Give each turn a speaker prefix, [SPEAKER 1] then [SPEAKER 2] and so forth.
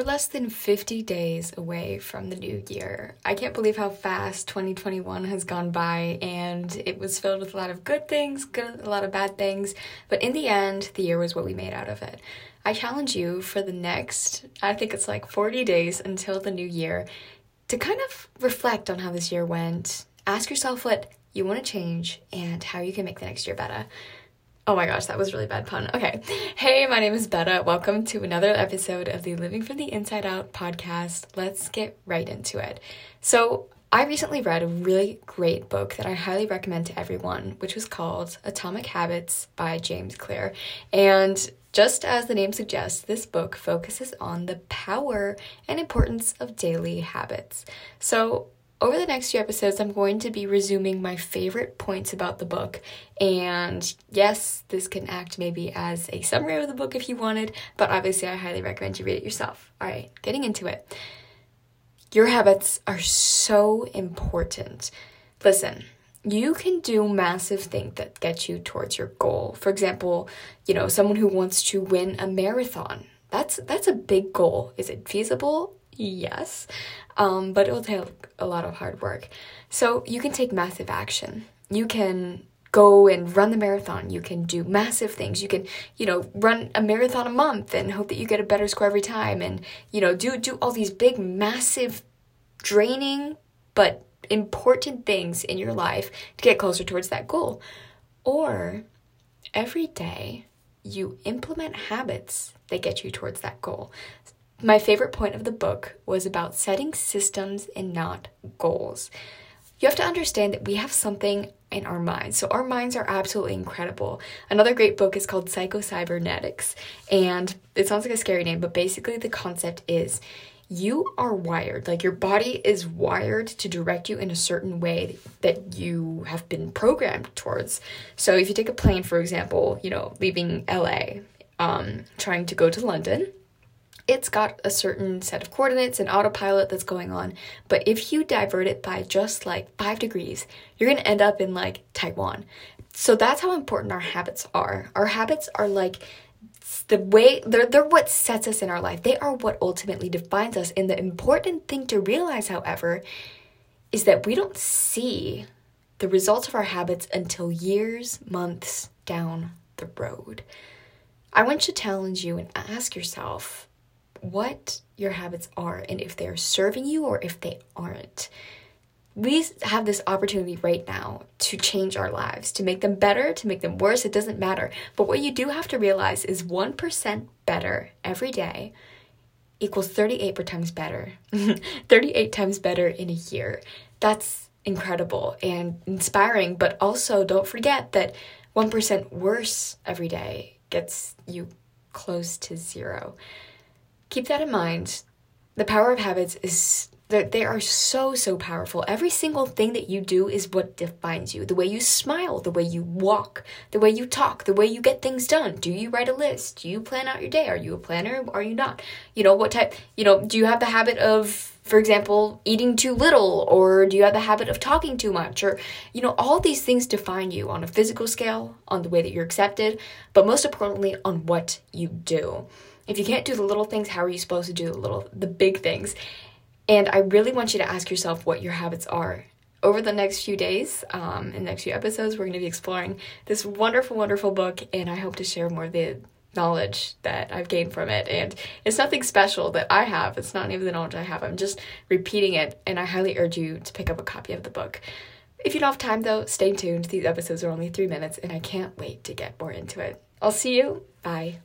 [SPEAKER 1] We're less than 50 days away from the new year. I can't believe how fast 2021 has gone by, and it was filled with a lot of good things, good, a lot of bad things, but in the end, the year was what we made out of it. I challenge you for the next, I think it's like 40 days until the new year, to kind of reflect on how this year went. Ask yourself what you want to change and how you can make the next year better. Oh my gosh, that was really bad pun. Okay. Hey, my name is Betta. Welcome to another episode of the Living from the Inside Out podcast. Let's get right into it. So, I recently read a really great book that I highly recommend to everyone, which was called Atomic Habits by James Clear. And just as the name suggests, this book focuses on the power and importance of daily habits. So, over the next few episodes, I'm going to be resuming my favorite points about the book. And yes, this can act maybe as a summary of the book if you wanted, but obviously, I highly recommend you read it yourself. All right, getting into it. Your habits are so important. Listen, you can do massive things that get you towards your goal. For example, you know, someone who wants to win a marathon. That's that's a big goal. Is it feasible? Yes um, but it will take a lot of hard work. So you can take massive action. You can go and run the marathon. You can do massive things. You can, you know, run a marathon a month and hope that you get a better score every time and, you know, do do all these big massive draining but important things in your life to get closer towards that goal. Or every day you implement habits that get you towards that goal. My favorite point of the book was about setting systems and not goals. You have to understand that we have something in our minds. So, our minds are absolutely incredible. Another great book is called Psycho-Cybernetics, and it sounds like a scary name, but basically, the concept is you are wired, like your body is wired to direct you in a certain way that you have been programmed towards. So, if you take a plane, for example, you know, leaving LA, um, trying to go to London, it's got a certain set of coordinates and autopilot that's going on. But if you divert it by just like five degrees, you're gonna end up in like Taiwan. So that's how important our habits are. Our habits are like the way they're they're what sets us in our life. They are what ultimately defines us. And the important thing to realize, however, is that we don't see the results of our habits until years, months down the road. I want to challenge you and ask yourself what your habits are and if they're serving you or if they aren't. We have this opportunity right now to change our lives, to make them better, to make them worse, it doesn't matter. But what you do have to realize is 1% better every day equals 38 times better. 38 times better in a year. That's incredible and inspiring, but also don't forget that 1% worse every day gets you close to zero keep that in mind. The power of habits is that they are so so powerful. Every single thing that you do is what defines you. The way you smile, the way you walk, the way you talk, the way you get things done. Do you write a list? Do you plan out your day? Are you a planner? Are you not? You know, what type, you know, do you have the habit of for example, eating too little, or do you have the habit of talking too much? Or, you know, all these things define you on a physical scale, on the way that you're accepted, but most importantly, on what you do. If you can't do the little things, how are you supposed to do the little the big things? And I really want you to ask yourself what your habits are. Over the next few days, um, in the next few episodes, we're going to be exploring this wonderful, wonderful book, and I hope to share more of the knowledge that I've gained from it. And it's nothing special that I have, it's not even the knowledge I have. I'm just repeating it, and I highly urge you to pick up a copy of the book. If you don't have time, though, stay tuned. These episodes are only three minutes, and I can't wait to get more into it. I'll see you. Bye.